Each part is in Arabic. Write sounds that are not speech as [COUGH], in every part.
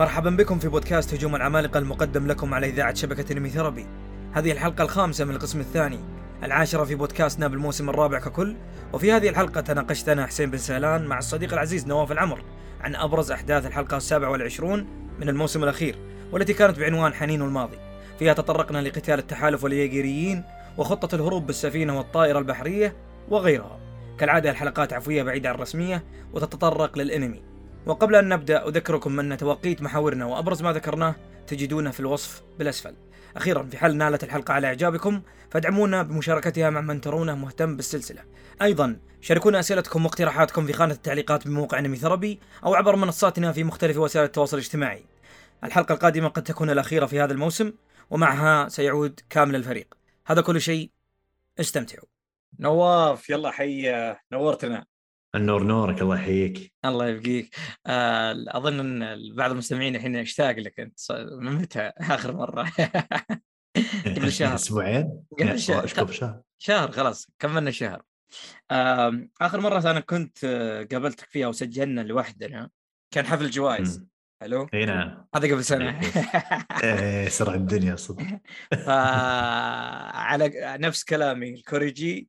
مرحبا بكم في بودكاست هجوم العمالقة المقدم لكم على إذاعة شبكة انمي ثيرابي. هذه الحلقة الخامسة من القسم الثاني، العاشرة في بودكاستنا بالموسم الرابع ككل، وفي هذه الحلقة تناقشت أنا حسين بن سهلان مع الصديق العزيز نواف العمر عن أبرز أحداث الحلقة السابعة والعشرون من الموسم الأخير، والتي كانت بعنوان حنين الماضي. فيها تطرقنا لقتال التحالف والياجيريين وخطة الهروب بالسفينة والطائرة البحرية وغيرها. كالعادة الحلقات عفوية بعيدة عن الرسمية وتتطرق للأنمي. وقبل أن نبدأ أذكركم أن توقيت محاورنا وأبرز ما ذكرناه تجدونه في الوصف بالأسفل. أخيرا في حال نالت الحلقة على إعجابكم فادعمونا بمشاركتها مع من ترونه مهتم بالسلسلة. أيضا شاركونا أسئلتكم واقتراحاتكم في خانة التعليقات بموقع انمي ثربي أو عبر منصاتنا في مختلف وسائل التواصل الاجتماعي. الحلقة القادمة قد تكون الأخيرة في هذا الموسم ومعها سيعود كامل الفريق. هذا كل شيء. استمتعوا. نواف يلا حي نورتنا. النور نورك الله يحييك. الله يبقيك. آه أظن إن بعض المستمعين الحين اشتاق لك أنت من متى آخر مرة؟ [LAUGHS] قبل شهر. أسبوعين؟ قبل شهر. شهر؟ شهر خلاص كملنا شهر. آخر مرة أنا كنت آه، قابلتك فيها وسجلنا لوحدنا كان حفل جوائز. حلو؟ إي نعم. هذا قبل سنة. إيه [LAUGHS] سرع الدنيا صدق. فعلى نفس كلامي الكوريجي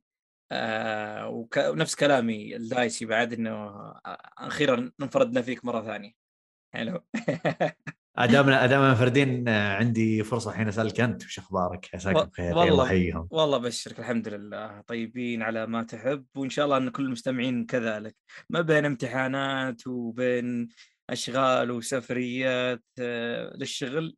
آه وك... ونفس كلامي الدايسي بعد إنه آه، أخيرا انفردنا فيك مرة ثانية. حلو. [LAUGHS] ادامنا ادامنا فردين آه، عندي فرصة الحين أسألك أنت وش أخبارك؟ عساكم بخير والله حيهم والله أبشرك الحمد لله. طيبين على ما تحب وإن شاء الله أن كل المستمعين كذلك. ما بين امتحانات وبين أشغال وسفريات آه، للشغل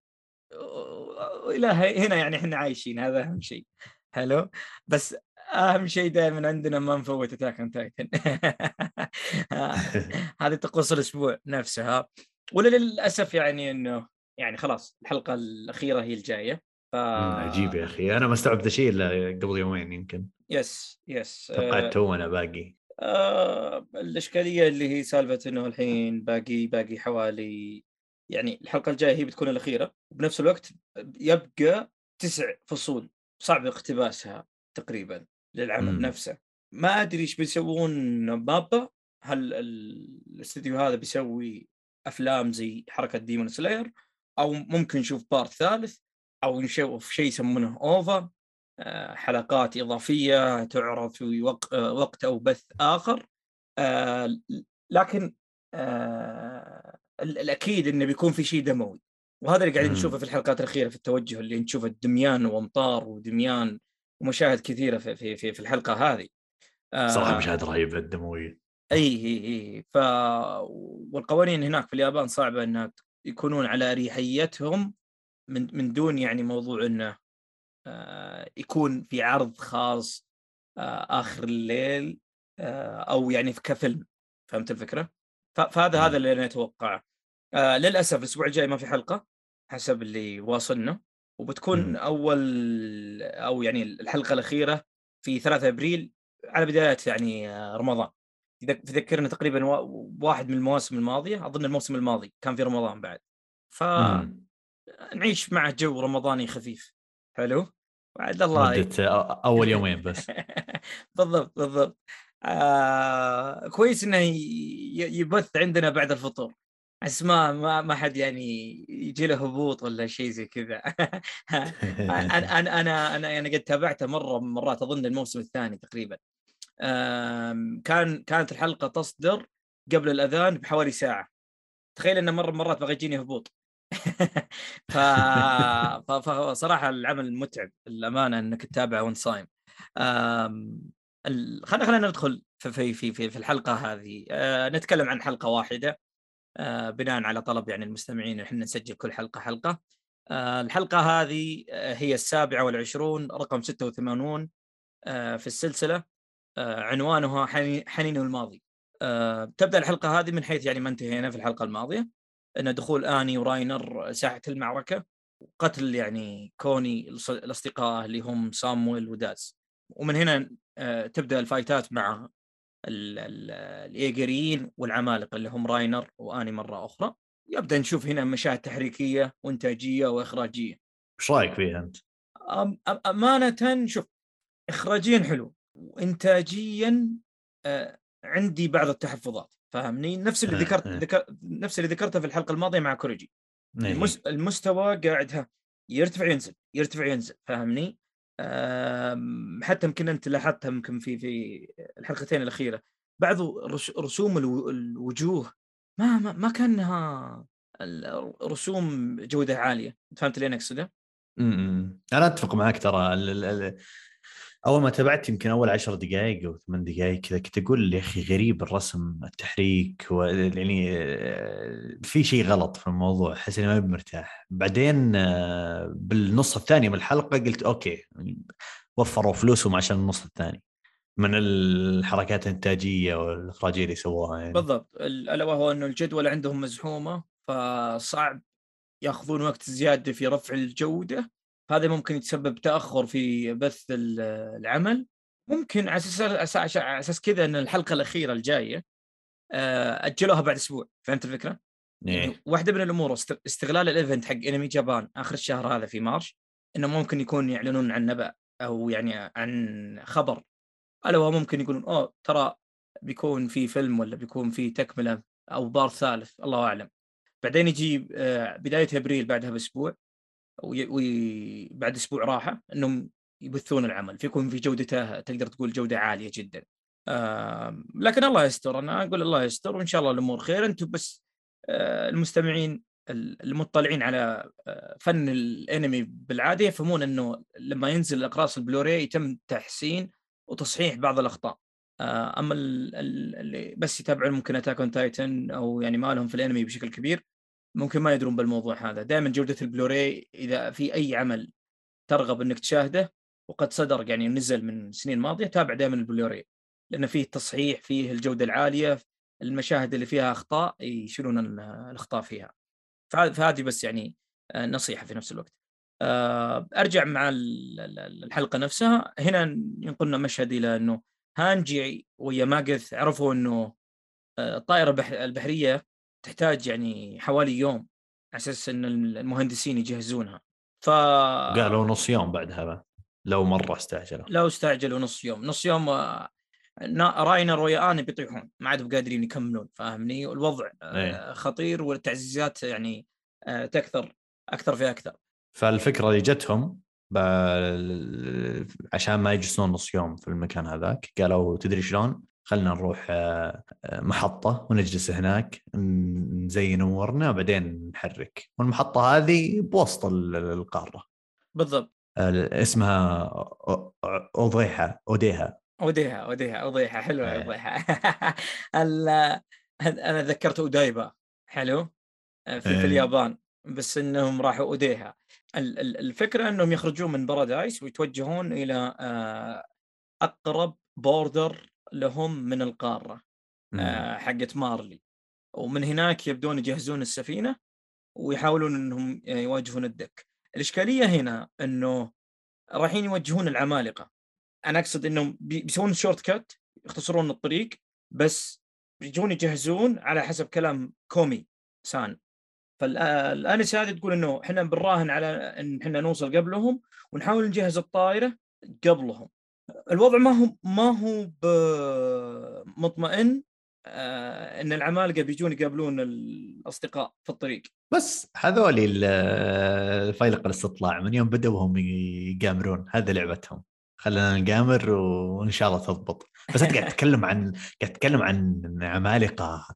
إلى هنا يعني إحنا عايشين هذا أهم شيء. حلو؟ بس أهم شيء دائما عندنا ما نفوت Attack on Titan. [LAUGHS] هذه طقوس الأسبوع نفسها. وللأسف يعني إنه يعني خلاص الحلقة الأخيرة هي الجاية. ف... عجيب يا أخي. أنا ما استوعبت شيء إلا قبل يومين يمكن. yes yes. توقعت توّنا باقي. آه الأشكالية اللي هي سالفة إنه الحين باقي باقي حوالي يعني الحلقة الجاية هي بتكون الأخيرة. وبنفس الوقت يبقى تسع فصول صعب اقتباسها تقريبا. للعمل م. نفسه. ما أدري إيش بيسوون MAPPA. هل الاستديو هذا بيسوي أفلام زي حركة Demon Slayer أو ممكن نشوف part ثالث أو نشوف شيء يسمونه OVA آه، حلقات إضافية تعرض في وقت أو بث آخر. آه، لكن آه، الأكيد انه بيكون في شيء دموي. وهذا اللي قاعدين نشوفه في الحلقات الأخيرة في التوجه اللي نشوف الدميان وأمطار ودميان ومشاهد كثيرة في في في, في الحلقة هذه. صراحة مشاهد رهيبة الدموية. إي إي إي ف والقوانين هناك في اليابان صعبة إنها يكونون على أريحيتهم من من دون يعني موضوع إنه آه يكون في عرض خاص آه آخر الليل آه أو يعني كفيلم. فهمت الفكرة؟ فهذا هذا اللي أنا أتوقعه. آه للأسف الأسبوع الجاي ما في حلقة حسب اللي واصلنا. وبتكون م. أول أو يعني الحلقة الأخيرة في 3 أبريل على بداية يعني آه، رمضان. تذكرنا تقريبا واحد من المواسم الماضية أظن الموسم الماضي كان في رمضان بعد. ف نعيش مع جو رمضاني خفيف. حلو؟ وعد الله مدة أول [LAUGHS] يومين بس. بالضبط بالضبط. آه كويس إنه يبث عندنا بعد الفطور. بس ما ما حد يعني يجي له هبوط ولا شيء زي كذا. [LAUGHS] أنا أنا أنا أنا يعني قد تابعته مرة من مرات أظن الموسم الثاني تقريبا. كان كانت الحلقة تصدر قبل الأذان بحوالي ساعة. تخيل إن مرة مرات بغى يجيني هبوط. [LAUGHS] ف... فصراحه العمل متعب الامانه إنك تتابعه وأنت صايم. خلينا خلينا ندخل في في في في الحلقة هذه. أه نتكلم عن حلقة واحدة. بناء على طلب يعني المستمعين إحنا نسجل كل حلقة حلقة. أه الحلقة هذه آه، هي السابعة والعشرون رقم 86 آه، في السلسلة. آه، عنوانها حنين الماضي. تبدأ الحلقة هذه من حيث يعني ما انتهينا في الحلقة الماضية. إن دخول آني وراينر ساحة المعركة وقتل يعني كوني الأصدقاء اللي هم سامويل وداز ومن هنا تبدأ الفايتات مع الإيجريين والعمالقة اللي هم راينر وأني مرة أخرى يبدأ نشوف هنا مشاهد تحريكية وإنتاجية وإخراجية إيش رأيك فيها أنت؟ أمانة شوف اخراجيا حلو وانتاجيا عندي بعض التحفظات فاهمني نفس اللي آه، ذكرت آه. ذكر نفس اللي ذكرته في الحلقة الماضية مع كوريجي إيه. المس... المستوى قاعد ها يرتفع ينزل يرتفع ينزل فاهمني. حتى يمكن أنت لاحظتها يمكن في في الحلقتين الأخيرة. بعض رس... رسوم ألو... الوجوه ما ما, ما كأنها رسوم جودة عالية. فهمت اللي أنا أقصده؟ أمم أنا أتفق معك ترى. أول ما تابعت يمكن أول عشر دقائق أو ثمان دقائق كذا كنت أقول يا أخي غريب الرسم التحريك و- يعني آه، في شيء غلط في الموضوع أحس إني ما مرتاح. بعدين آه، بالنص الثاني من الحلقة قلت أوكي وفروا فلوسهم عشان النص الثاني من الحركات الإنتاجية والإخراجية اللي سووها يعني. بالضبط. ال- الا وهو إنه الجدول عندهم مزحومة فصعب يأخذون وقت زيادة في رفع الجودة. هذا ممكن يتسبب تأخر في بث ال- العمل. ممكن على أساس على أساس كذا إن الحلقة الأخيرة الجاية آه، أجلوها بعد أسبوع. فهمت الفكرة؟ يعني. واحدة من الأمور است- استغلال ال event حق Anime Japan آخر الشهر هذا في March إنه ممكن يكون يعلنون عن نبأ أو يعني عن خبر. ألا وهو ممكن يقولون أوه ترى بيكون في فيلم ولا بيكون في تكملة أو بار ثالث. الله أعلم. بعدين يجي آه، بداية أبريل بعدها بأسبوع. وبعد أسبوع راحة إنهم يبثون العمل فيكون في جودته تقدر تقول جودة عالية جدا. لكن الله يستر أنا أقول الله يستر وإن شاء الله الأمور خير. أنتم بس آه، المستمعين ال- المطلعين على آه، فن الأنمي بالعادة يفهمون إنه لما ينزل الأقراص البلوراي يتم تحسين وتصحيح بعض الأخطاء. آه، أما ال- ال- اللي بس يتابعون ممكن Attack on Titan أو يعني ما لهم في الأنمي بشكل كبير ممكن ما يدرون بالموضوع هذا. دائما جودة البلوراي إذا في أي عمل ترغب إنك تشاهده وقد صدر يعني نزل من سنين ماضية تابع دائما البلوراي. لأن فيه تصحيح فيه الجودة العالية المشاهد اللي فيها أخطاء يشيلون ال- الأخطاء فيها. فه- فهذه بس يعني آه، نصيحة في نفس الوقت. آه، أرجع مع ال- ال- الحلقة نفسها. هنا ينقلنا مشهد إلى إنه هانجي ويا ماجث عرفوا إنه آه، الطائرة البح- البحرية تحتاج يعني حوالي يوم على أساس إن المهندسين يجهزونها ف قالوا نص يوم بعدها بعد. لو مرة استعجلوا لو استعجلوا نص يوم نص يوم آه، راينر ويا اني بيطيحون ما عاد قادرين يكملون فاهمني والوضع آه، إيه. خطير والتعزيزات يعني آه، تكثر أكثر في أكثر فالفكرة اللي جتهم عشان ما يجلسون نص يوم في المكان هذاك قالوا تدري شلون؟ خلنا نروح آه، آه، محطة ونجلس هناك نزين أمورنا وبعدين نحرك. والمحطة هذه بوسط ال- القارة. بالضبط. اسمها أوضيحة اوديها اوديها اوديها اوديها حلوة إيه. اوضيها [LAUGHS] ال- أنا ذكرت اودايبا حلو؟ آه، في, في إيه. اليابان. بس إنهم راحوا اوديها ال- ال- الفكرة إنهم يخرجون من بارادايس ويتوجهون إلى أقرب border لهم من القارة آه، حقت مارلي. ومن هناك يبدون يجهزون السفينة ويحاولون إنهم يواجهون الدك. الإشكالية هنا إنه رايحين يوجهون العمالقة. أنا أقصد إنهم بي- بيسوون shortcut يختصرون الطريق بس بيجون يجهزون على حسب كلام كومي سان. فالانسه هذه تقول إنه إحنا بنراهن على إن إحنا نوصل قبلهم ونحاول نجهز الطائرة قبلهم. الوضع ما هو ما هو مطمئن آه، إن العمالقة بيجون يقابلون الأصدقاء في الطريق. بس هذول ال- الفيلق الاستطلاع من يوم بدأوا هم يقامرون هذا لعبتهم. خلينا نقامر وإن شاء الله تضبط. بس أنت قاعد تتكلم عن قاعد تتكلم عن عمالقة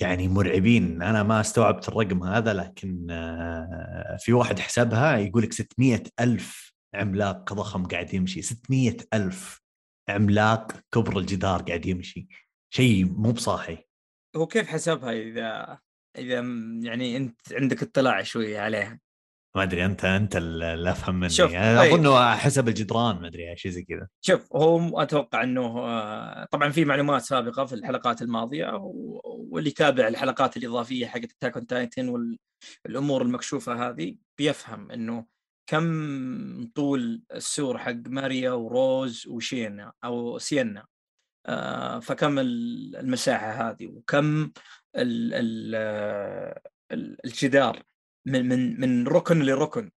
يعني مرعبين. أنا ما استوعبت الرقم هذا لكن آه، في واحد حسبها يقول لك 600 ألف عملاق ضخم قاعد يمشي 600 ألف عملاق كبر الجدار قاعد يمشي. شيء مو بصاحي هو كيف حسبها إذا إذا م- يعني أنت عندك اطلاع شوي عليها؟ ما أدري أنت أنت اللي أفهم مني. شوف، أنا طيب. اظنه حسب الجدران ما أدري شيء زي كذا. شوف هو أتوقع إنه آه، طبعا في معلومات سابقة في الحلقات الماضية واللي يتابع الحلقات الإضافية حقت Attack on Titan والامور المكشوفة هذه بيفهم إنه كم طول السور حق ماريا وروز وشينا أو سينا؟ آه، فكم ال- المساحة هذه؟ وكم آه، ال- الجدار من من من ركن لركن؟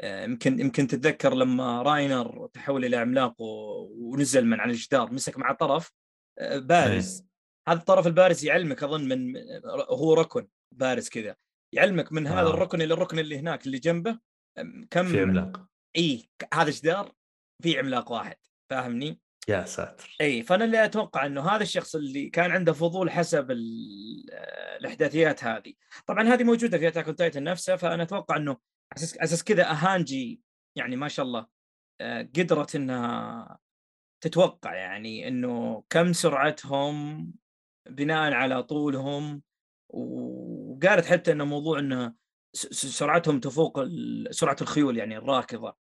آه، يمكن يمكن تتذكر لما راينر تحول إلى عملاق ونزل من على الجدار مسك مع طرف آه، بارز. هذا الطرف البارز يعلمك أظن من هو ركن بارز كذا. يعلمك من هذا. الركن إلى الركن اللي هناك اللي جنبه؟ كم في عملاق. إي هذا جدار في عملاق واحد فاهمني؟ يا ساتر. إي فأنا اللي أتوقع إنه هذا الشخص اللي كان عنده فضول حسب ال- الأحداثيات هذه. طبعا هذه موجودة في Attack Titan نفسه فأنا أتوقع إنه أساس أساس كذا هانجي يعني ما شاء الله آه، قدرت إنها تتوقع يعني إنه كم سرعتهم بناء على طولهم وقالت حتى إنه موضوع إنه سرعتهم تفوق سرعة الخيول يعني الراكضة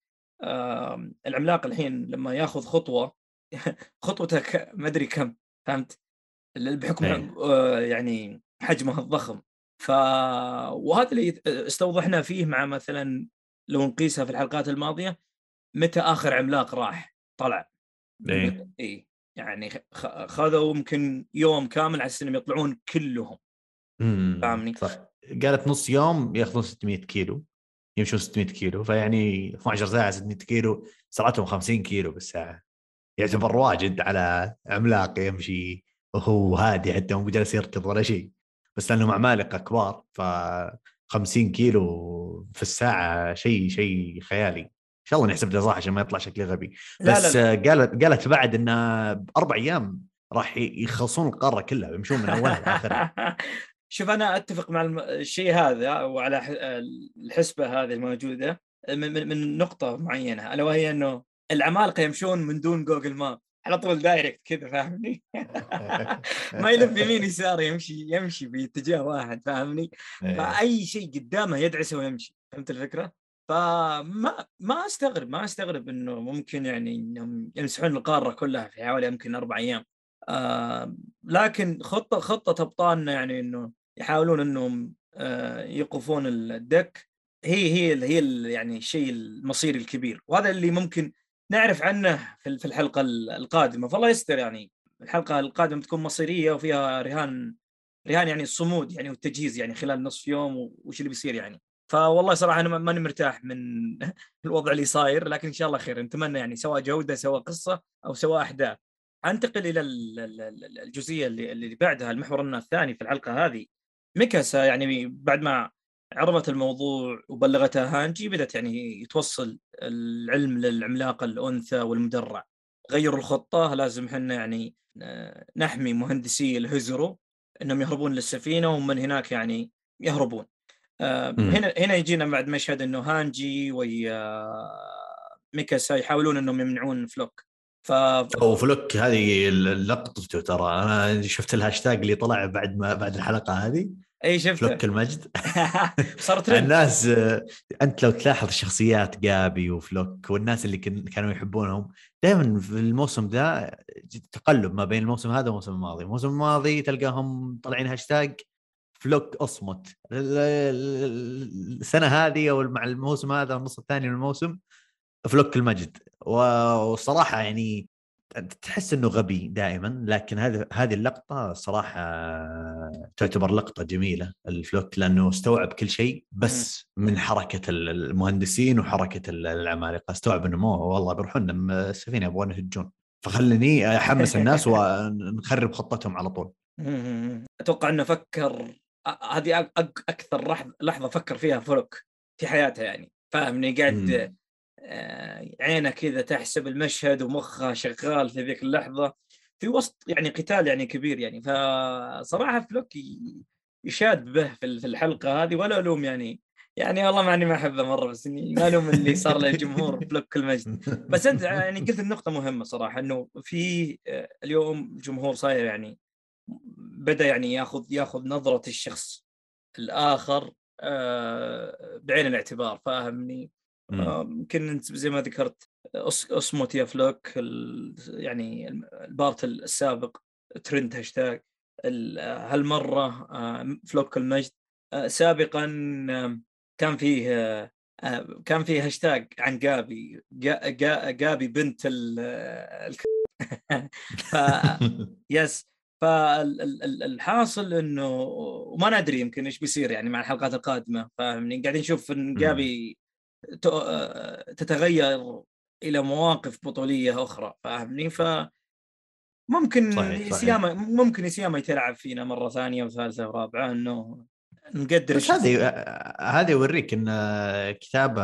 العملاق الحين لما ياخذ خطوة [LAUGHS] خطوته ما أدري كم فهمت؟ بحكم إيه. آه، يعني حجمه الضخم ف وهذا اللي استوضحنا فيه مع مثلا لو نقيسها في الحلقات الماضية متى آخر عملاق راح طلع إيه. اي يعني خ- خذوا يمكن يوم كامل على إنهم يطلعون كلهم مم. فاهمني؟ صح قالت نص يوم ياخذون 600 كيلو يمشون 600 كيلو فيعني 12 ساعة 600 كيلو سرعتهم 50 كيلو بالساعة. يعتبر واجد على عملاق يمشي وهو هادي حتى مو جالس يركض ولا شيء. بس لأنهم عمالقة كبار ف 50 كيلو في الساعة شيء شيء خيالي. إن شاء الله نحسب له صح عشان ما يطلع شكلي غبي. بس لا, لا. قالت قالت بعد ان بأربع أيام راح يخلصون القارة كلها يمشون من أولها لآخرها. [LAUGHS] شوف أنا أتفق مع الشيء هذا وعلى الحسبة هذه الموجودة من, من, من نقطة معينة ألا وهي إنه العمالقة يمشون من دون Google Map على طول direct كذا فاهمني؟ [LAUGHS] ما يلف يمين يسار يمشي يمشي باتجاه واحد فاهمني؟ إيه. فأي شيء قدامه يدعسه ويمشي فهمت الفكرة؟ فما ما أستغرب ما أستغرب إنه ممكن يعني إنهم يمسحون القارة كلها في حوالي يمكن أربع أيام آه لكن خطة خطة أبطالنا يعني إنه يحاولون إنهم آه يوقفون الدك. هي هي هي يعني الشيء المصيري الكبير. وهذا اللي ممكن نعرف عنه في الحلقة ال- القادمة. فالله يستر يعني الحلقة القادمة بتكون مصيرية وفيها رهان رهان يعني الصمود يعني والتجهيز يعني خلال نصف يوم وش اللي بيصير يعني. فوالله صراحة أنا ماني مرتاح من [LAUGHS] الوضع اللي صاير لكن إن شاء الله خير. نتمنى يعني سواء جودة سواء قصة أو سواء أحداث. أنتقل إلى ال- ال- ال- الجزئية اللي بعدها المحور الثاني في الحلقة هذه. ميكاسا يعني بعد ما عرضت الموضوع وبلغتها هانجي بدأت يعني توصل العلم للعملاق الأنثى والمدرع. غيروا الخطة لازم إحنا يعني آه، نحمي مهندسي الهزرو إنهم يهربون للسفينة ومن هناك يعني يهربون. آه،. هنا هنا يجينا بعد مشهد إنه هانجي ويا ميكاسا يحاولون إنهم يمنعون فلوك. ف وفلوك هذه لقطته ترى أنا شفت الهاشتاج اللي طلع بعد ما بعد الحلقة هذه. اي شفت فلوك المجد. [LAUGHS] صار ترند. الناس أنت لو تلاحظ شخصيات جابي وفلوك والناس اللي كانوا يحبونهم دائما في الموسم ذا تقلب ما بين الموسم هذا والموسم الماضي، الموسم الماضي تلقاهم طالعين هاشتاج فلوك أصمت. ال- ال- السنة هذه أو مع الموسم هذا والنص الثاني من الموسم فلوك المجد. والصراحه يعني تحس إنه غبي دائما لكن هذه هذه اللقطة صراحة تعتبر لقطة جميلة الفلوك لأنه استوعب كل شيء بس من حركة المهندسين وحركة العمالقة. استوعب إنه مو والله بيروحون السفينه يبغون يهجون. فخلني أحمس [LAUGHS] الناس ونخرب خطتهم على طول. أتوقع إنه فكر هذه أكثر لحظة فكر فيها فلوك في حياته يعني. فاهمني. قاعد عينه كذا تحسب المشهد ومخه شغال في ذيك اللحظة. في وسط يعني قتال يعني كبير يعني. فصراحة فلوك يشاد به في ال- في الحلقة هذه. ولا ألوم يعني. يعني والله ماني ما أحبه مرة بس إني ما ألوم اللي صار للجمهور فلوك المجد بس أنت [LAUGHS] يعني قلت النقطة مهمة صراحة إنه في آه، اليوم الجمهور صاير يعني بدأ يعني ياخذ ياخذ نظرة الشخص الآخر آه، بعين الاعتبار. فاهمني؟ مم. آه، يمكن أنت زي ما ذكرت اصمت يا فلوك يعني ال part السابق ترند هاشتاج ال- هالمرة آه، فلوك المجد آه، سابقا كان فيه كان فيه هاشتاج عن جابي جا- جا- جابي بنت ال ال- [LAUGHS] ف يس فالحاصل إنه وما ندري يمكن إيش بيصير يعني مع الحلقات القادمة فاهمني قاعدين نشوف إن. جابي تتغير إلى مواقف بطولية أخرى فاهمني ف ممكن. سياما ممكن سياما يتلعب فينا مرة ثانية وثالثة ورابعة إنه نقدر بس هذه. هذه يوريك إن كتابة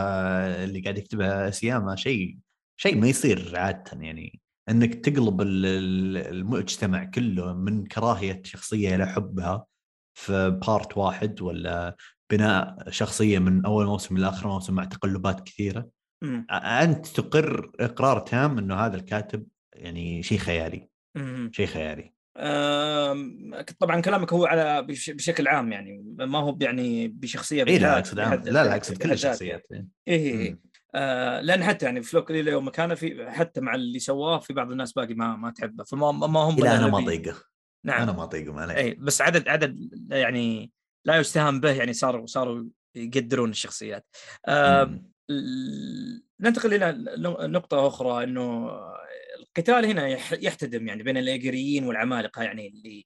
اللي قاعد يكتبها سياما شيء شيء ما يصير عادة يعني إنك تقلب ال- ال- المجتمع كله من كراهية شخصية إلى حبها في بارت واحد ولا بناء شخصية من أول موسم لاخر موسم مع تقلبات كثيرة مم. أنت تقر إقرار تام إنه هذا الكاتب يعني شيء خيالي. شيء خيالي طبعا كلامك هو على بش- بشكل عام يعني ما هو يعني بشخصية اي لا أقصد لا لا أقصد كل. الشخصيات إيه إيه مم. آه لأن حتى يعني فلوك ليلى يوم كان في حتى مع اللي سواه في بعض الناس باقي ما ما تحبه فما ما هم لا أنا ما. أطيقه نعم أنا ما أطيقه ما عليك اي بس عدد عدد يعني لا يستهان به يعني صاروا صاروا يقدرون الشخصيات. ال- ننتقل إلى نقطة أخرى إنه القتال هنا يح- يحتدم يعني بين الايجريين والعمالقة يعني اللي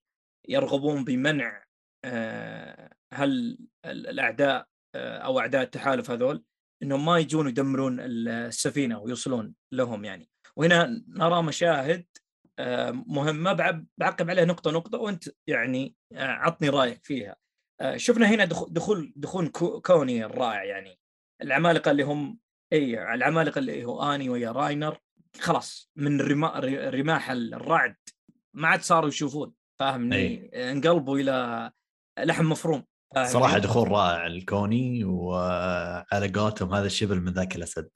يرغبون بمنع آه، هل ال- الأعداء آه، أو أعداء التحالف هذول إنهم ما يجون يدمرون السفينة ويوصلون لهم يعني. وهنا نرى مشاهد آه، مهمة بعقب عليها نقطة نقطة وأنت يعني آه، عطني رأيك فيها آه، شفنا هنا دخول دخول دخول كو- كوني الرائع يعني العمالقة اللي هم إي العمالقة اللي هو آني ويا راينر خلاص من رما رماح الرعد ما عاد صاروا يشوفون فاهمني. انقلبوا إلى لحم مفروم؟ صراحة دخول رائع لكوني وعلى قولتهم هذا الشبل من ذاك الأسد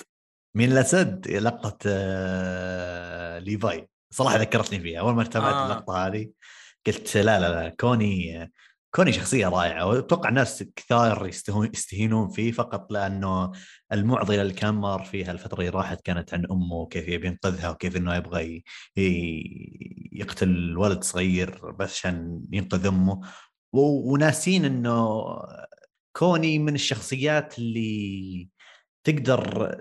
مين الأسد؟ لقطة آه، ليفاي صراحة ذكرتني فيها أول ما تابعت آه. اللقطة هذه قلت لا لا لا كوني كوني شخصية رائعة وأتوقع الناس كثار يستهينون فيه فقط لأنه المعضلة اللي كان مار فيها الفترة اللي راحت كانت عن أمه وكيف يبي ينقذها وكيف إنه يبغى يقتل ولد صغير بس عشان ينقذ أمه. و- وناسين إنه كوني من الشخصيات اللي تقدر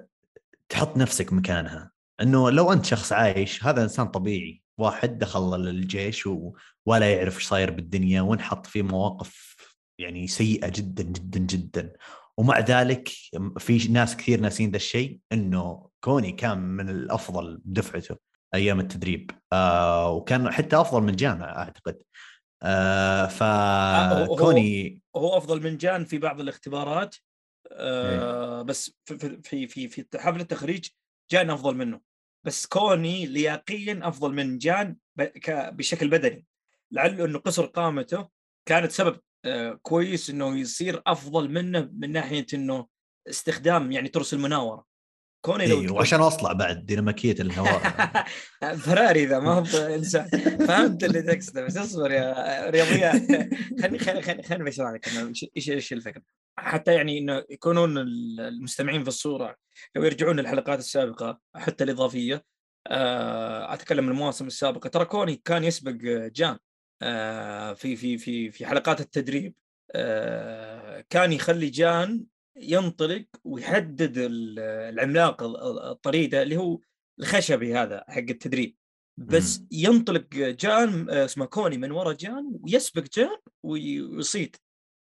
تحط نفسك مكانها. إنه لو أنت شخص عايش هذا إنسان طبيعي. واحد دخل الجيش و... ولا يعرف إيش صاير بالدنيا وانحط في مواقف يعني سيئة جدا جدا جدا. ومع ذلك في ناس كثير ناسين ذا الشيء إنه كوني كان من الأفضل بدفعته أيام التدريب. آه وكان حتى أفضل من جان أعتقد. آه هو- هو- فكوني هو أفضل من جان في بعض الاختبارات. آه بس في في في في حفل التخريج جان أفضل منه. بس كوني لياقيا أفضل من جان بشكل بدني. لعله إنه قصر قامته كانت سبب آه كويس إنه يصير أفضل منه من ناحية إنه استخدام يعني ترس المناورة. كوني لو إيه وعشان اصلع بعد ديناميكية الهواء [LAUGHS] فراري إذا ما هو إنسان. فهمت اللي تقصده بس اصبر يا رياضيات [LAUGHS] خليني خليني خليني بشرح لك إيش إيش الفكرة؟ حتى يعني إنه يكونون المستمعين في الصورة لو يرجعون للحلقات السابقة حتى الإضافية. آه، أتكلم المواسم السابقة. ترى كوني كان يسبق جان آه، في في في في حلقات التدريب. آه، كان يخلي جان ينطلق ويحدد ال- العملاق ال- الطريدة اللي هو الخشبي هذا حق التدريب. بس مم. ينطلق جان آه، اسمه كوني من ورا جان ويسبق جان وي- ويصيد.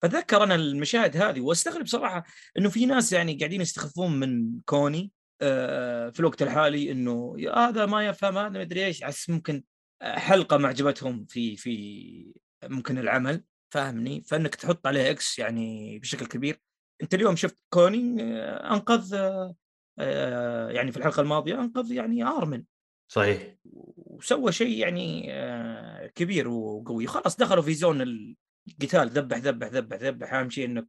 فذكر أنا المشاهد هذه واستغرب صراحة إنه في ناس يعني قاعدين يستخفون من كوني آه، في الوقت الحالي إنه هذا ما يفهم هذا ما أدري إيش احس ممكن آه، حلقة ما عجبتهم في في ممكن العمل فاهمني؟ فإنك تحط عليه إكس يعني بشكل كبير. أنت اليوم شفت كوني آه، أنقذ آه، آه، يعني في الحلقة الماضية أنقذ يعني أرمن. صحيح. وسوى شيء يعني كبير وقوي. خلاص دخلوا في زون القتال ذبح ذبح ذبح ذبح. أهم شيء إنه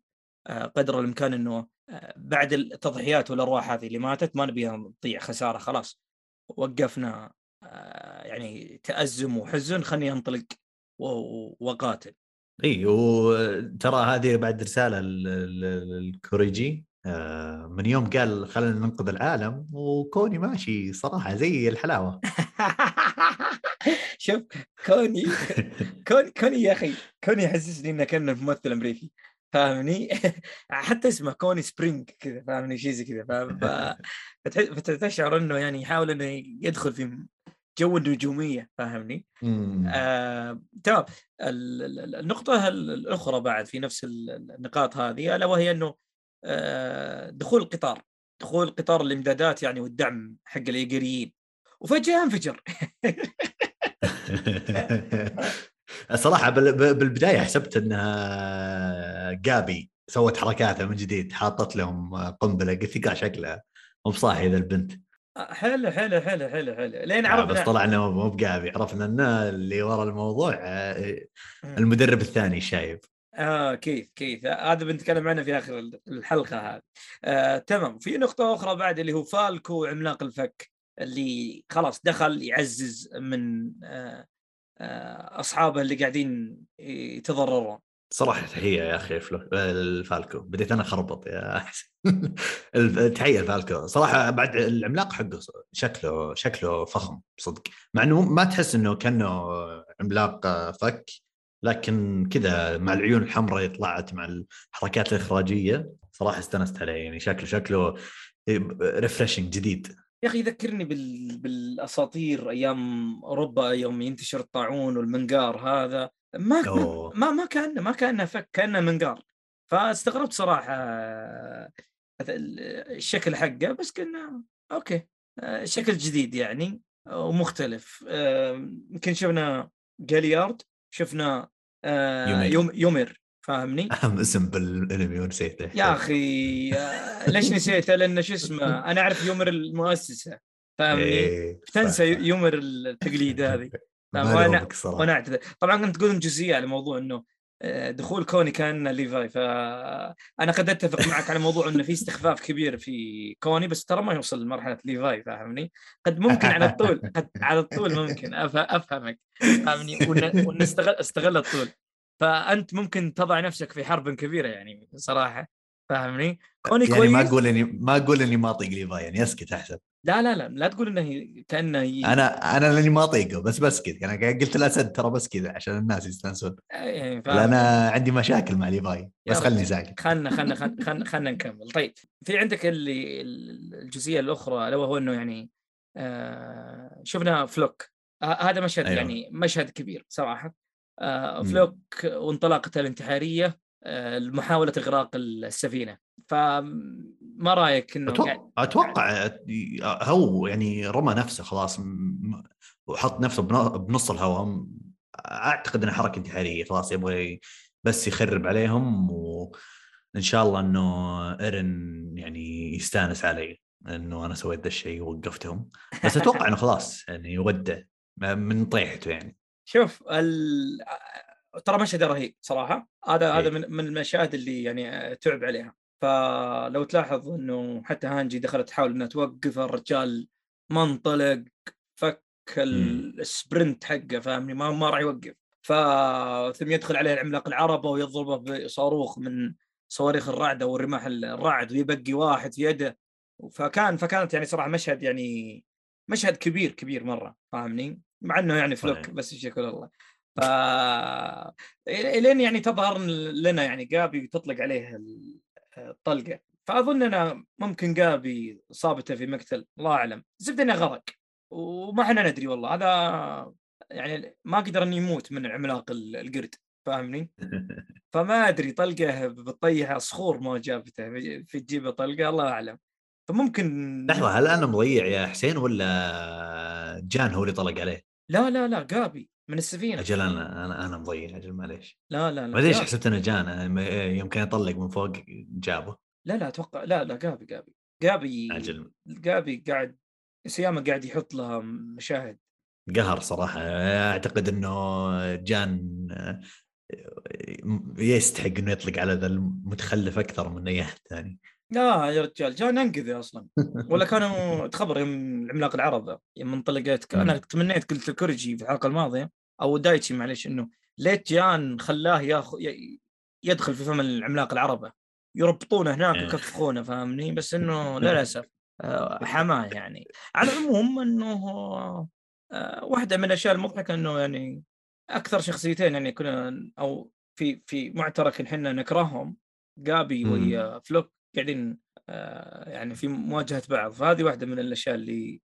قدر الإمكان إنه بعد التضحيات والأرواح هذه اللي ماتت ما نبيها تضيع خسارة خلاص. وقفنا يعني تأزم وحزن خليني أنطلق و- وقاتل. إي وترى هذه بعد رسالة ال- ال- الكوريجي آه، من يوم قال خلينا ننقذ العالم وكوني ماشي صراحة زي الحلاوة. [LAUGHS] شوف كوني كوني كوني يا أخي كوني يحسسني انه كأنه ممثل أمريكي فاهمني؟ [LAUGHS] حتى اسمه كوني سبرينجر كذا فاهمني؟ شيء زي كذا فتشعر إنه يعني يحاول إنه يدخل في جو النجومية فاهمني؟ آه، تمام. ال- ال- النقطة ال- الأخرى بعد في نفس ال- النقاط هذه ألا وهي أنه آه، دخول القطار دخول قطار الإمدادات يعني والدعم حق الإيجاريين. وفجأة انفجر. [LAUGHS] الصراحه بالبداية حسبت انها جابي سوت حركاتها من جديد حاطت لهم قنبلة قلت قاع شكلها مو بصاحي ذا البنت. حلو حلو حلو حلو حلو. لين آه، بس عرفنا طلع إنه مو- بجابي عرفنا إنه اللي ورا الموضوع آه، المدرب الثاني شايب. آه كيف كيف. هذا بنتكلم عنه في آخر الحلقة هذه. آه، تمام. في نقطة أخرى بعد اللي هو فالكو عملاق الفك اللي خلاص دخل يعزز من آه، آه، أصحابه اللي قاعدين يتضررون. صراحة تحيه يا أخي فلو- الفالكو بديت أنا أخربط يا [LAUGHS] الف- تحية لفالكو صراحة بعد العملاق حقه شكله شكله فخم صدق. مع إنه ما تحس إنه كأنه عملاق فك لكن كذا مع العيون الحمراء طلعت مع الحركات الإخراجية صراحة استانست عليه. يعني شكله شكله refreshing جديد. يا أخي يذكرني بال... بالأساطير أيام أوروبا يوم ينتشر الطاعون والمنقار هذا. ما ما أوه. ما, ما كأن ما كأنه فك كأنه منقار فاستغربت صراحة آه، الشكل حقه بس كنا أوكي آه، شكل جديد يعني ومختلف يمكن شفنا جاليارد شفنا آه، يومير. يوم يومير فاهمني؟ [LAUGHS] أهم اسم بالانمي ونسيته يا أخي ليش نسيته؟ لأنه شو اسمه أنا أعرف يومر المؤسسة فاهمني؟ إيه، تنسى يومر التقليد هذه [LAUGHS] صراحة وأنا أعتذر طبعا كنت تقول جزئيه على موضوع إنه آه، دخول كوني كان ليفاي فانا قد أتفق معك على موضوع إنه في استخفاف كبير في كوني بس ترى ما يوصل لمرحلة ليفاي فاهمني؟ قد ممكن على الطول قد على الطول ممكن أفهمك فاهمني؟ ون- ونستغل استغل الطول فأنت ممكن تضع نفسك في حرب كبيرة يعني صراحة فاهمني؟ كوني يعني كويس ما أقول اني ما أقول إني ما أطيق ليفاي يعني أسكت أحسن لا لا لا لا تقول إنه كأنه ي... أنا أنا لأني ما أطيقه بس بسكت يعني قلت الاسد ترى بس كذا عشان الناس يستانسون يعني لا أنا عندي مشاكل مع ليفاي بس خلني. ساكت خلنا خلنا خلنا [LAUGHS] خلنا, نكمل طيب في عندك اللي الجزئية الأخرى الا وهو إنه يعني آه شفنا فلوك هذا مشهد. أيوه. يعني مشهد كبير صراحة آه. فلوك وانطلاقته الانتحارية آه محاوله إغراق السفينة. فما رأيك إنه قاعد- أتوقع أتوقع هو يعني رمى نفسه خلاص وحط نفسه بن- بنص الهواء. أعتقد انها حركة انتحارية خلاص يبغى بس يخرب عليهم وإن شاء الله إنه إيرن يعني يستانس علي إنه أنا سويت ذا الشيء ووقفتهم. بس أتوقع إنه خلاص يعني ودع من طيحته يعني. شوف ال... ترى مشهد رهيب صراحة. هذا إيه. هذا من من المشاهد اللي يعني تعب عليها. فلو تلاحظ إنه حتى هانجي دخلت تحاول إنها توقف الرجال ما انطلق فك ال- ال sprint حقه فاهمني؟ ما ما راح يوقف. ف ثم يدخل عليه العملاق العربة ويضربه بصاروخ من صواريخ الرعد أو الرماح الرعد ويبقي واحد في يده. فكان فكانت يعني صراحة مشهد يعني مشهد كبير كبير مرة فاهمني؟ مع إنه يعني فلوك. بس يشكر الله. ف الين يعني تظهر لنا يعني جابي وتطلق عليه ال- الطلقة. فأظن أنه ممكن جابي صابته في مقتل الله أعلم. زبدة إنه غرق وما إحنا ندري والله. هذا يعني ما قدر انه يموت من عملاق ال- القرد فاهمني؟ [LAUGHS] فما أدري طلقة بتطيح صخور ما جابته في تجيبه طلقة الله أعلم. فممكن لحظة هل أنا مضيع يا حسين ولا جان هو اللي طلق عليه؟ لا لا لا جابي. من السفينة. أجل أنا أنا أنا مضيع أجل معليش. لا لا لا جابي. حسبت إنه جان أنا يوم كان يطلق من فوق جابه. لا لا أتوقع لا لا جابي جابي. جابي أجل. جابي قاعد سياما قاعد يحط لها مشاهد. قهر صراحة. أعتقد إنه جان آه، يستحق إنه يطلق على ذا المتخلف أكثر من أي أحد ثاني. لا يا رجال جان انقذ أصلا. ولا كانوا تخبر يوم العملاق العرب يوم انطلقت [LAUGHS] أنا تمنيت قلت الكوريجي في الحلقة الماضية أو دايتشي معلش إنه ليت جان خلاه ياخذ يدخل في فم العملاق العربة يربطونه هناك إيه. ويكفخونه فاهمني؟ بس إنه [LAUGHS] للاسف آه، حماة يعني. على العموم إنه آه، واحدة من الأشياء المضحكة إنه يعني أكثر شخصيتين يعني كنا أو في في معترك إحنا نكرههم جابي. ويا فلوك قاعدين آه، يعني في مواجهة بعض. فهذه واحدة من الأشياء اللي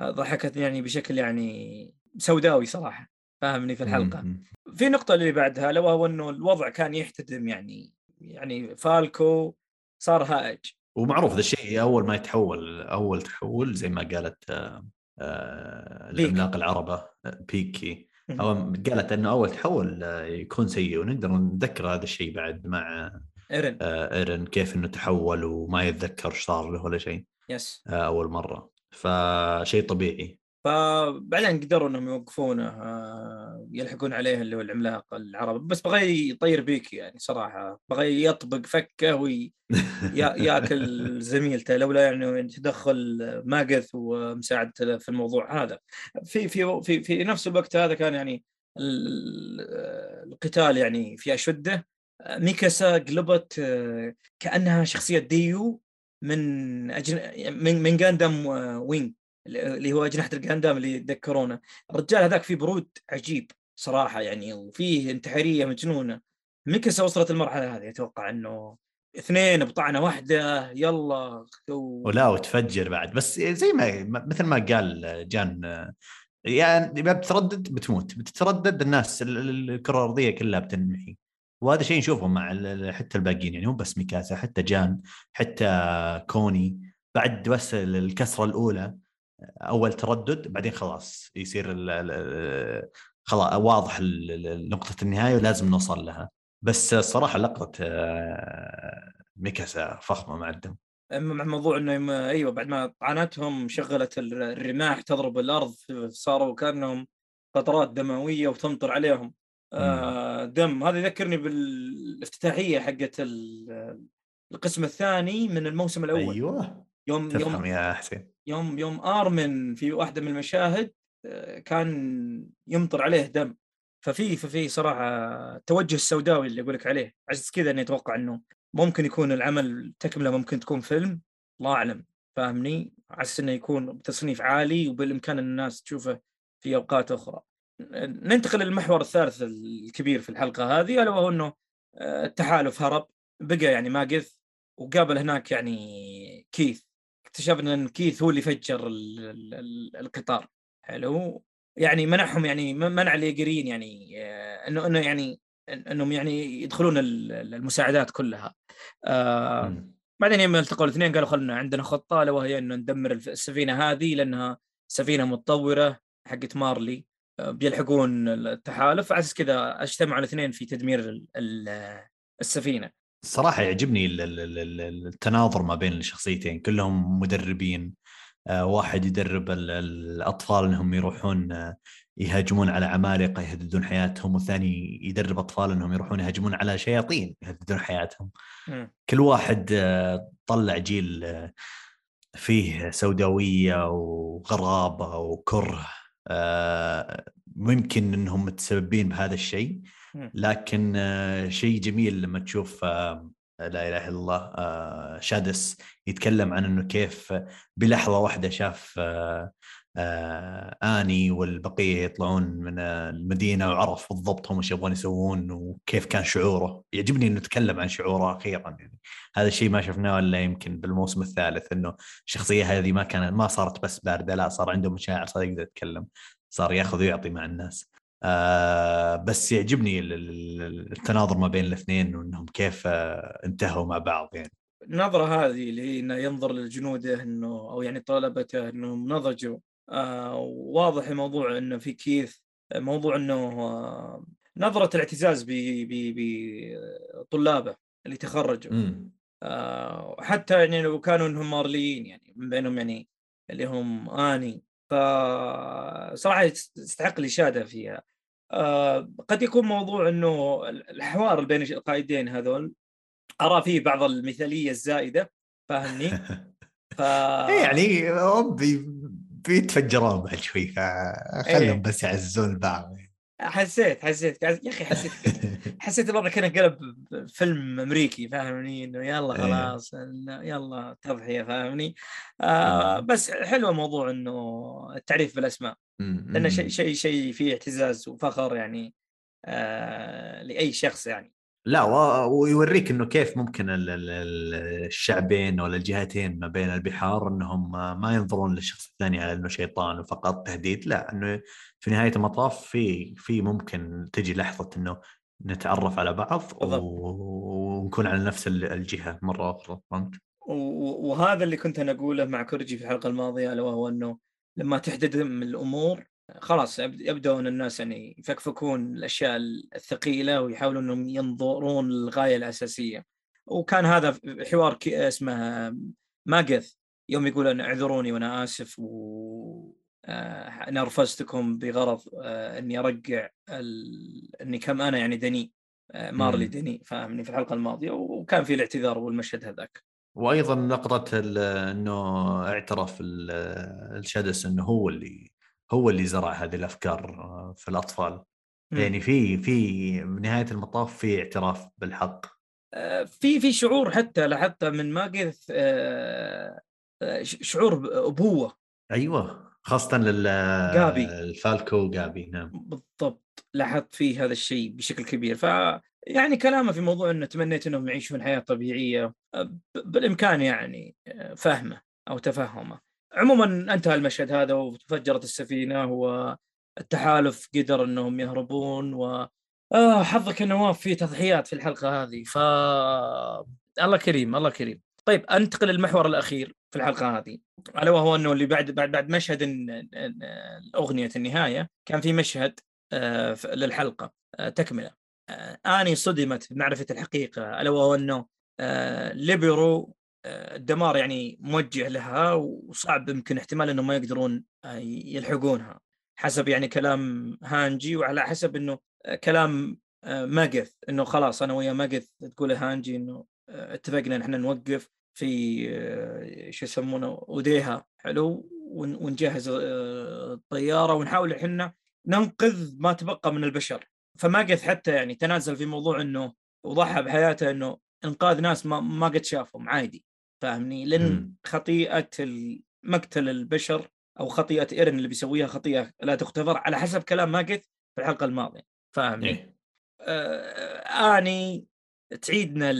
ضحكتني يعني بشكل يعني سوداوي صراحة. فاهمني في الحلقة. مم. في النقطة اللي بعدها لو هو إنه الوضع كان يحتدم يعني يعني فالكو صار هائج. ومعروف ذا الشيء أول ما يتحول أول تحول زي ما قالت آه، آه،. العملاق العربة آه، بيكي. أو قالت إنه أول تحول يكون سيء ونقدر نتذكر هذا الشيء بعد مع إيرن. إيرن كيف إنه تحول وما يتذكر إيش صار له ولا شيء. yes. أول مرة. فشيء طبيعي. فبعدين قدروا إنهم يوقفونه آه، يلحقون عليه اللي هو العملاق العربة. بس بغى يطير بيك يعني صراحة بغى يطبق فكه وياكل [LAUGHS] زميلته لولا يعني تدخل ماجث ومساعدته في الموضوع هذا. في في في في نفس الوقت هذا كان يعني ال- القتال يعني في أشده. ميكاسا قلبت آه، كأنها شخصية ديو من أجن... من من جاندام وينج اللي هو اجنحه الجاندام اللي يتذكرونه. الرجال هذاك فيه برود عجيب صراحة يعني وفيه انتحارية مجنونة. ميكاسا وصلت المرحلة هذه؟ أتوقع إنه اثنين بطعنة واحدة يلا و... ولا وتفجر بعد. بس زي ما مثل ما قال جان يعني إذا بتردد بتموت. بتتردد الناس ال- ال- الكره الارضيه كلها بتنمحي وهذا شيء نشوفه مع حتى الباقيين. يعني مو بس ميكاسا حتى جان حتى كوني. بعد بس ال- الكسرة الأولى أول تردد بعدين خلاص يصير ال- ال- خلاص واضح نقطة النهاية ولازم نوصل لها. بس الصراحة لقطة آه، ميكاسا فخمة مع الدم مع موضوع إنه يم... أيوه بعد ما طعنتهم شغلت ال- الرماح تضرب الأرض صاروا كأنهم قطرات دموية وتمطر عليهم. آه دم. هذا يذكرني بالافتتاحية حقت ال- القسم الثاني من الموسم الأول. أيوه. يوم تفهم يوم يا حسين. يوم يوم آرمن في واحدة من المشاهد آه، كان يمطر عليه دم. ففي ففي صراحة التوجه السوداوي اللي أقول لك عليه عشان كذا اني أتوقع إنه ممكن يكون العمل تكملة ممكن تكون فيلم الله أعلم فاهمني؟ أساس إنه يكون بتصنيف عالي وبالإمكان الناس تشوفه في أوقات أخرى. ننتقل للمحور الثالث الكبير في الحلقة هذه ألا وهو إنه آه، التحالف هرب بقى يعني ماجث وقابل هناك يعني كيث. اكتشفنا إن كيث هو اللي فجر ال- ال- ال- القطار. حلو؟ يعني منعهم يعني منع اليقرين يعني آه، إنه إنه يعني إنهم يعني يدخلون ال- ال- المساعدات كلها. آه. بعدين يوم التقوا الاثنين قالوا خلنا عندنا خطة الا وهي إنه ندمر السفينة هذه لأنها سفينة متطورة حقت مارلي آه، بيلحقون التحالف على أساس كذا أجتمعوا الاثنين في تدمير ال- ال- السفينة. الصراحة يعجبني ال- ال- ال- ال- التناظر ما بين الشخصيتين كلهم مدربين آه، واحد يدرب ال- الأطفال إنهم يروحون آه، يهاجمون على عمالقة يهددون حياتهم والثاني يدرب أطفال إنهم يروحون يهاجمون على شياطين يهددون حياتهم مم. كل واحد آه، طلع جيل فيه سوداوية وغرابة وكره ممكن إنهم متسببين بهذا الشيء. لكن آه، شيء جميل لما تشوف آه، لا إله إلا الله آه، شادس يتكلم عن إنه كيف بلحظة واحدة شاف آني والبقية يطلعون من المدينة وعرف بالضبط هم إيش يبغون يسوون وكيف كان شعوره. يعجبني إنه تكلم عن شعوره أخيرا يعني. هذا الشيء ما شفناه إلا يمكن بالموسم الثالث إنه الشخصية هذه ما كانت ما صارت بس باردة لا صار عنده مشاعر صار يقدر يتكلم صار ياخذ ويعطي مع الناس. آه بس يعجبني ال- ال- التناظر ما بين الاثنين وإنهم كيف آه انتهوا مع بعض يعني. النظرة هذه اللي هي إنه ينظر لجنوده إنه أو يعني طلبته إنهم نضجوا آه واضح الموضوع إنه في كيث موضوع إنه آه نظرة الاعتزاز بطلابه اللي تخرجوا. آه حتى يعني لو كانوا إنهم مارليين يعني من بينهم يعني اللي هم آني. فصراحة يستحق الإشادة فيها آه قد يكون موضوع إنه الحوار بين القائدين هذول أرى فيه بعض المثالية الزائدة فاهمني؟ [LAUGHS] ف يعني هم بي- بيتفجرون بعد شوي إيه. فخلهم بس يعززون البعض حسيت حسيت. يا أخي حسيت [LAUGHS] حسيت الوضع كان قلب فيلم أمريكي فاهمني؟ إنه يلا إيه. خلاص يلا تضحية فاهمني؟ آه بس حلو موضوع إنه التعريف بالأسماء. لأنه شيء شيء شيء فيه اعتزاز وفخر يعني آه لأي شخص يعني. لا و- ويوريك إنه كيف ممكن ال- ال- ال- الشعبين ولا الجهتين ما بين البحار إنهم ما ينظرون للشخص الثاني على إنه شيطان وفقط تهديد لا إنه في نهاية المطاف في في ممكن تجي لحظة إنه نتعرف على بعض بالضبط. ونكون على نفس ال- الجهة مرة أخرى فهمت؟ وهذا اللي كنت أنا أقوله مع كورجي في الحلقة الماضية الا وهو إنه لما تحتدم الأمور خلاص يبدأون الناس يعني يفكفكون الأشياء الثقيلة ويحاولون إنهم ينظرون للغاية الأساسية. وكان هذا حوار اسمه ماجث. يوم يقول اعذروني وأنا آسف و آه، نرفزتكم بغرض آه، إني أرجع إني كم أنا يعني دني آه، مارلي دني فاهمني في الحلقة الماضية. وكان في الاعتذار والمشهد هذاك. وأيضا نقطة إنه اعترف الشادس إنه هو اللي هو اللي زرع هذه الأفكار في الأطفال. م. يعني في في بنهايه المطاف في اعتراف بالحق. في في شعور حتى لحتى من ماجث شعور أبوة. أيوه خاصة لل جابي. الفالكو جابي نعم. بالضبط لاحظت فيه هذا الشيء بشكل كبير. ف يعني كلامه في موضوع إنه تمنيت إنهم يعيشون حياة طبيعية بالإمكان يعني فهمه أو تفهمه. عموما انتهى المشهد هذا وتفجرت السفينة والتحالف قدر إنهم يهربون و آه حظك نواف في تضحيات في الحلقة هذه. ف الله كريم الله كريم. طيب أنتقل للمحور الأخير في الحلقة هذه. ألا وهو إنه اللي بعد بعد بعد مشهد أغنية النهاية كان في مشهد آه، للحلقة آه، تكملة. آه، آني صدمت بمعرفة الحقيقة. ألا وهو إنه ليبيريو الدمار يعني موجه لها وصعب يمكن احتمال إنهم ما يقدرون يلحقونها. حسب يعني كلام هانجي وعلى حسب إنه كلام ماجث إنه خلاص أنا ويا ماجث تقول هانجي إنه اتفقنا إحنا نوقف في آه، شو يسمونه أوديها حلو ونجهز آه، الطيارة ونحاول إحنا ننقذ ما تبقى من البشر. فما قد حتى يعني تنازل في موضوع إنه وضحى بحياته إنه إنقاذ ناس ما ما قد شافهم عادي فاهمني؟ لأن خطيئة مقتل البشر أو خطيئة إيرن اللي بيسويها خطيئة لا تغتفر على حسب كلام ماجث في الحلقة الماضية فاهمني؟ إيه. آه آني تعيدنا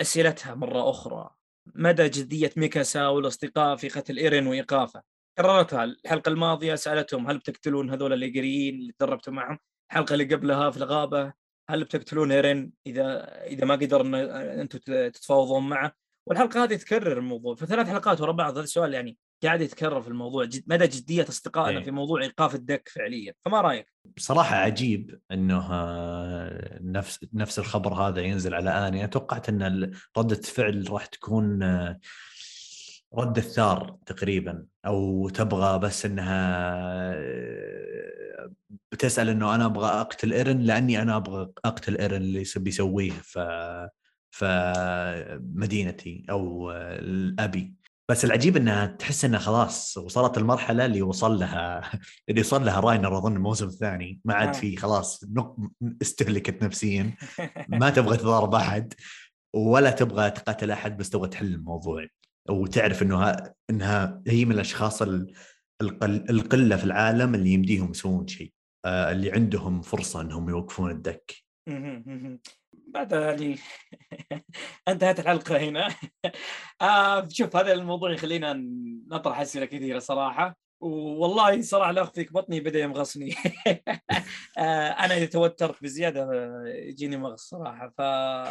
اسئلتها مرة أخرى. مدى جدية ميكاسا والأصدقاء في قتل إيرين وإيقافه؟ كررتها الحلقة الماضية سألتهم هل بتقتلون هذول اللي قريين اللي تدربتوا معهم؟ الحلقة اللي قبلها في الغابة هل بتقتلون إيرين إذا إذا ما قدر أن أنتم تتفاوضون معه؟ والحلقة هذه تكرر الموضوع فثلاث حلقات ورا بعض. هذا السؤال يعني قاعد يتكرر في الموضوع. جد مدى جدية أصدقائنا إيه. في موضوع إيقاف الدك فعليا. فما رأيك؟ بصراحة عجيب إنه آه، نفس نفس الخبر هذا ينزل على اني توقعت إن ردة فعل راح تكون آه، رد الثار تقريبا أو تبغى بس إنها بتسأل إنه أنا أبغى أقتل إيرن لأني أنا أبغى أقتل إيرن اللي بيسويه ف فمدينتي أو الأبي. بس العجيب إنها تحس إنها خلاص وصلت المرحلة اللي وصل لها اللي وصل لها راينر أظن الموسم الثاني. ما عاد آه. في خلاص استهلكت نفسيا. [LAUGHS] ما تبغى تضارب أحد ولا تبغى تقاتل أحد بس تبغى تحل الموضوع. وتعرف إنه إنها هي من الأشخاص القلة في العالم اللي يمديهم يسوون شيء آه، اللي عندهم فرصة إنهم يوقفون الدك. بعد يعني [LAUGHS] انتهت الحلقة هنا. [LAUGHS] آه شوف هذا الموضوع يخلينا نطرح أسئلة كثيرة صراحة. والله صراحة لا اخفيك بطني بدأ يمغصني. [LAUGHS] آه أنا إذا توترت بزيادة يجيني مغص صراحة ف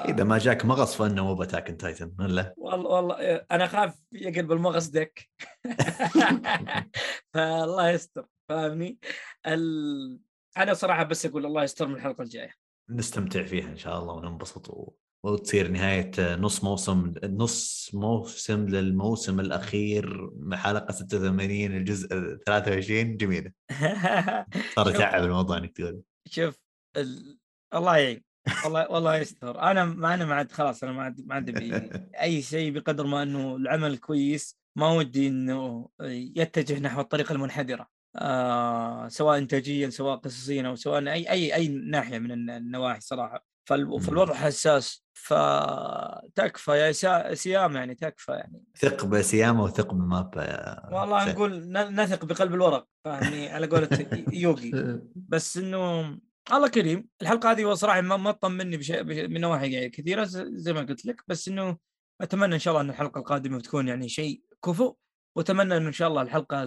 إذا ما جاك مغص فإنه مو بتاكن تايتن ولا؟ والله والله أنا اخاف يقلب المغص دك [LAUGHS] فالله يستر فاهمني؟ ال... أنا صراحة بس أقول الله يستر من الحلقة الجاية. نستمتع فيها إن شاء الله وننبسط و... وتصير نهاية نص موسم نص موسم للموسم الأخير حلقه 86 الجزء 23 جميلة. [LAUGHS] صار يتعب الموضوع إنك تقول. شوف ال... الله يعين. والله والله يستر. أنا ما أنا ما عاد خلاص أنا ما عاد ما عاد [LAUGHS] أي شيء بقدر ما إنه العمل كويس ما ودي إنه يتجه نحو الطريقة المنحدرة. آه سواء انتاجيا سواء قصصيا أو سواء أي أي أي ناحية من النواحي صراحة. فالوضع حساس. فتكفى يا سيام يعني تكفى يعني. ثق بسيامه وثق بمابا يا والله سيام. نقول نثق بقلب الورق فاهمني على قولة يوغي. [LAUGHS] بس إنه الله كريم. الحلقة هذه صراحة ما ما تطمني بشيء من نواحي كثيرة زي ما قلت لك. بس إنه أتمنى إن شاء الله إن الحلقة القادمة تكون يعني شيء كفؤ وأتمنى إنه إن شاء الله الحلقة آه،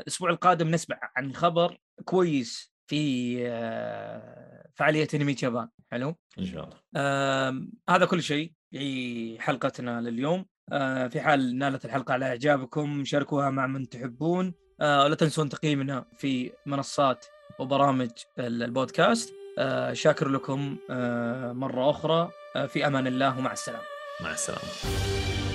الأسبوع القادم نسمع عن خبر كويس في آه، فعالية أنمي جابان. حلو؟ إن شاء الله. آه هذا كل شيء في حلقتنا لليوم. آه في حال نالت الحلقة على إعجابكم شاركوها مع من تحبون. آه لا تنسون تقييمنا في منصات وبرامج البودكاست. آه شاكر لكم آه مرة أخرى. آه في أمان الله ومع السلامة. مع السلامة.